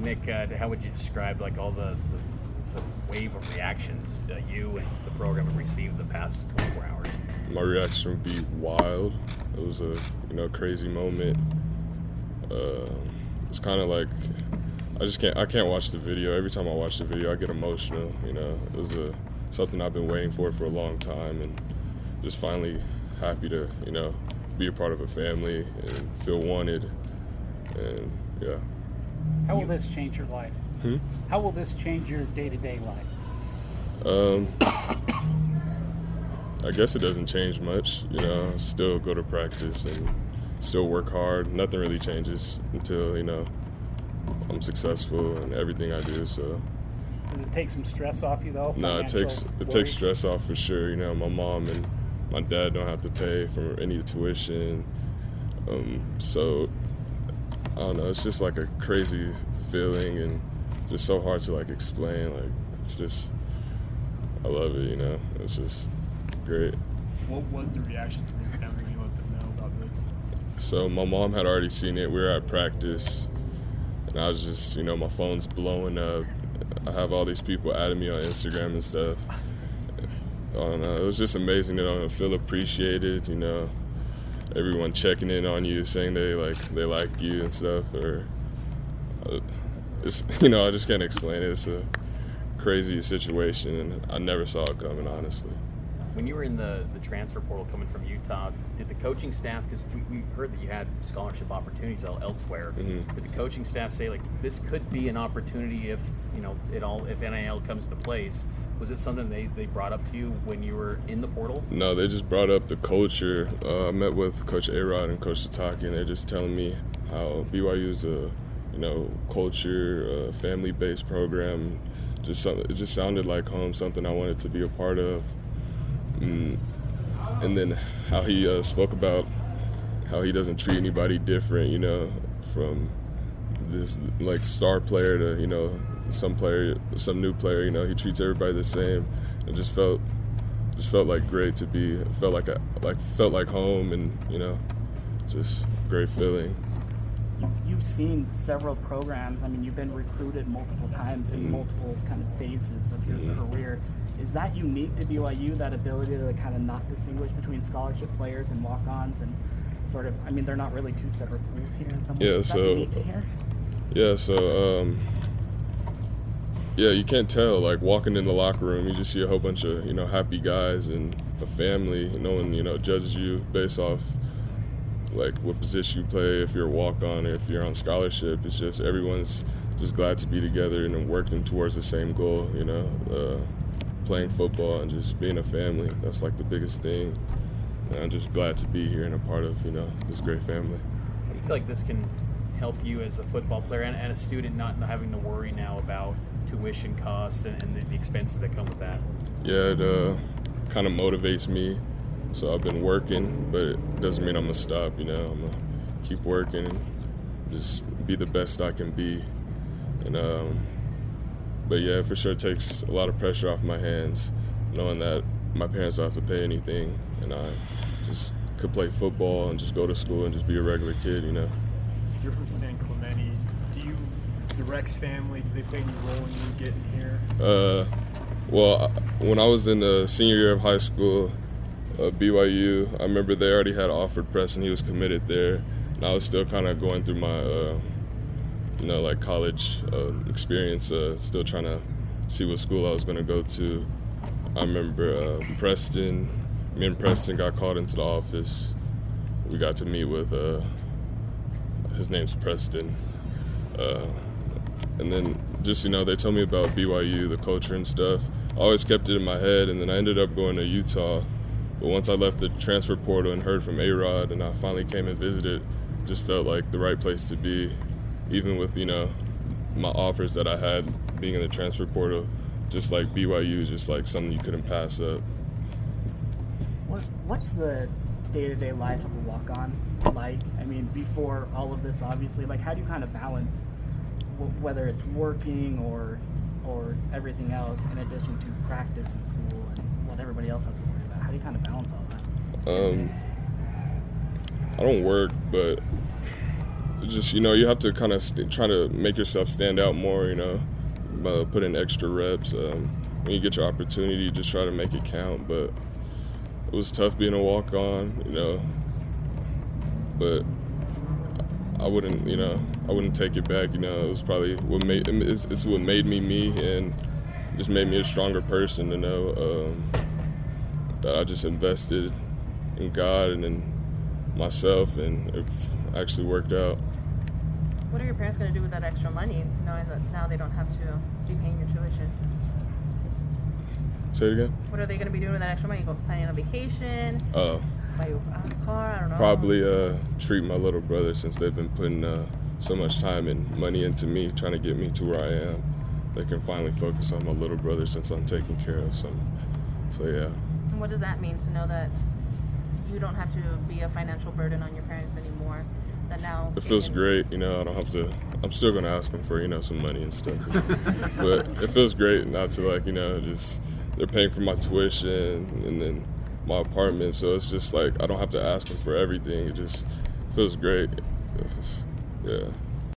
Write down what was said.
Nick, uh, how would you describe like all the, the, the wave of reactions you and the program have received the past 24 hours? My reaction would be wild. It was a you know crazy moment. Uh, it's kind of like I just can't I can't watch the video. Every time I watch the video, I get emotional. You know, it was a something I've been waiting for for a long time, and just finally happy to you know be a part of a family and feel wanted, and yeah. How will this change your life? Hmm? How will this change your day-to-day life? Um, I guess it doesn't change much. You know, still go to practice and still work hard. Nothing really changes until you know I'm successful and everything I do. So Does it take some stress off you though? no, it Financial takes it takes stress off for sure. You know, my mom and my dad don't have to pay for any tuition. Um, so I don't know. It's just like a crazy feeling and just so hard to like explain. Like it's just I love it. You know, it's just great. What was the reaction from your family when you let them know about this? So my mom had already seen it. We were at practice, and I was just, you know, my phone's blowing up. I have all these people adding me on Instagram and stuff. I don't know. It was just amazing to know, feel appreciated. You know, everyone checking in on you, saying they like they like you and stuff. Or uh, it's, you know, I just can't explain it. It's a crazy situation, and I never saw it coming, honestly. When you were in the, the transfer portal coming from Utah, did the coaching staff, because we, we heard that you had scholarship opportunities el- elsewhere, Mhm. did the coaching staff say, like, this could be an opportunity if, you know, it all, if NIL comes into place? Was it something they, they brought up to you when you were in the portal? No, they just brought up the culture. Uh, I met with Coach Arod and Coach Sitake, and they're just telling me how BYU is a, you know, culture, uh, family-based program. Just something. It just sounded like home, something I wanted to be a part of. Mm. And then how he uh, spoke about how he doesn't treat anybody different, you know, from this like star player to you know some player, some new player. You know, he treats everybody the same. It just felt just felt like great to be. It felt like a, like felt like home, and you know, just great feeling. You- You've seen several programs. I mean, you've been recruited multiple times in Mhm. multiple kind of phases of your Mhm. career. Is that unique to BYU? That ability to kind of not distinguish between scholarship players and walk-ons, and sort of. I mean, they're not really two separate pools here in some ways. Yeah, Is so-? Yeah, so um, yeah, you can't tell. Like walking in the locker room, you just see a whole bunch of you know happy guys and a family. No one you know judges you based off like what position you play, if you're a walk on, or if you're on scholarship. It's just everyone's just glad to be together and working towards the same goal. You know, uh, playing football and just being a family. That's like the biggest thing. And I'm just glad to be here and a part of you know this great family. I feel like this can help you as a football player and, and a student not having to worry now about tuition costs and, and the, the expenses that come with that? Yeah, it uh, kind of motivates me. So I've been working, but it doesn't mean I'm gonna stop. You know, I'm gonna keep working and just be the best I can be. And um, but yeah, for sure takes a lot of pressure off my hands, knowing that my parents don't have to pay anything, and I just could play football and just go to school and just be a regular kid. You know. You're from San Clemente. Do you, the Rex family, do they play any role in you getting here? Uh, well, when I was in the senior year of high school, uh, BYU, I remember they already had offered Preston. He was committed there, and I was still kind of going through my, uh, you know, like college uh, experience. Uh, still trying to see what school I was going to go to. I remember uh, Preston. Me and Preston got called into the office. We got to meet with. Uh, his name's Preston. Uh, and then just you know they told me about BYU, the culture and stuff. I always kept it in my head, and then I ended up going to Utah. But once I left the transfer portal and heard from A Rod, and I finally came and visited, just felt like the right place to be. Even with you know my offers that I had being in the transfer portal, just like BYU, just like something you couldn't pass up. What What's the day to day life of a walk on like? I mean, before all of this, obviously, like how do you kind of balance w- whether it's working or or everything else in addition to practice and school and what everybody else has to worry about? How do you kind of balance all that? Um, I don't work, but just you know you have to kind of st- try to make yourself stand out more. You know, uh, put in extra reps. Um, when you get your opportunity, just try to make it count. But it was tough being a walk on. You know, but I wouldn't, you know, I wouldn't take it back. You know, it was probably what made it's, it's what made me me, and just made me a stronger person to know um, that I just invested in God and in myself, and it actually worked out. What are your parents going to do with that extra money, knowing that now they don't have to be paying your tuition? Say it again. What are they going to be doing with that extra money? Go planning on vacation? Oh, buy you a car? I don't know. probably uh, treat my little brother since they've been putting uh, so much time and money into me, trying to get me to where I am. They can finally focus on my little brother since I'm taking care of some. So yeah. And what does that mean to know that you don't have to be a financial burden on your parents anymore? Now It feels great, you know. I don't have to. I'm still gonna ask them for you know some money and stuff, but it feels great not to like you know just they're paying for my tuition and then my apartment, so it's just like I don't have to ask them for everything. It just feels great. It's- yeah.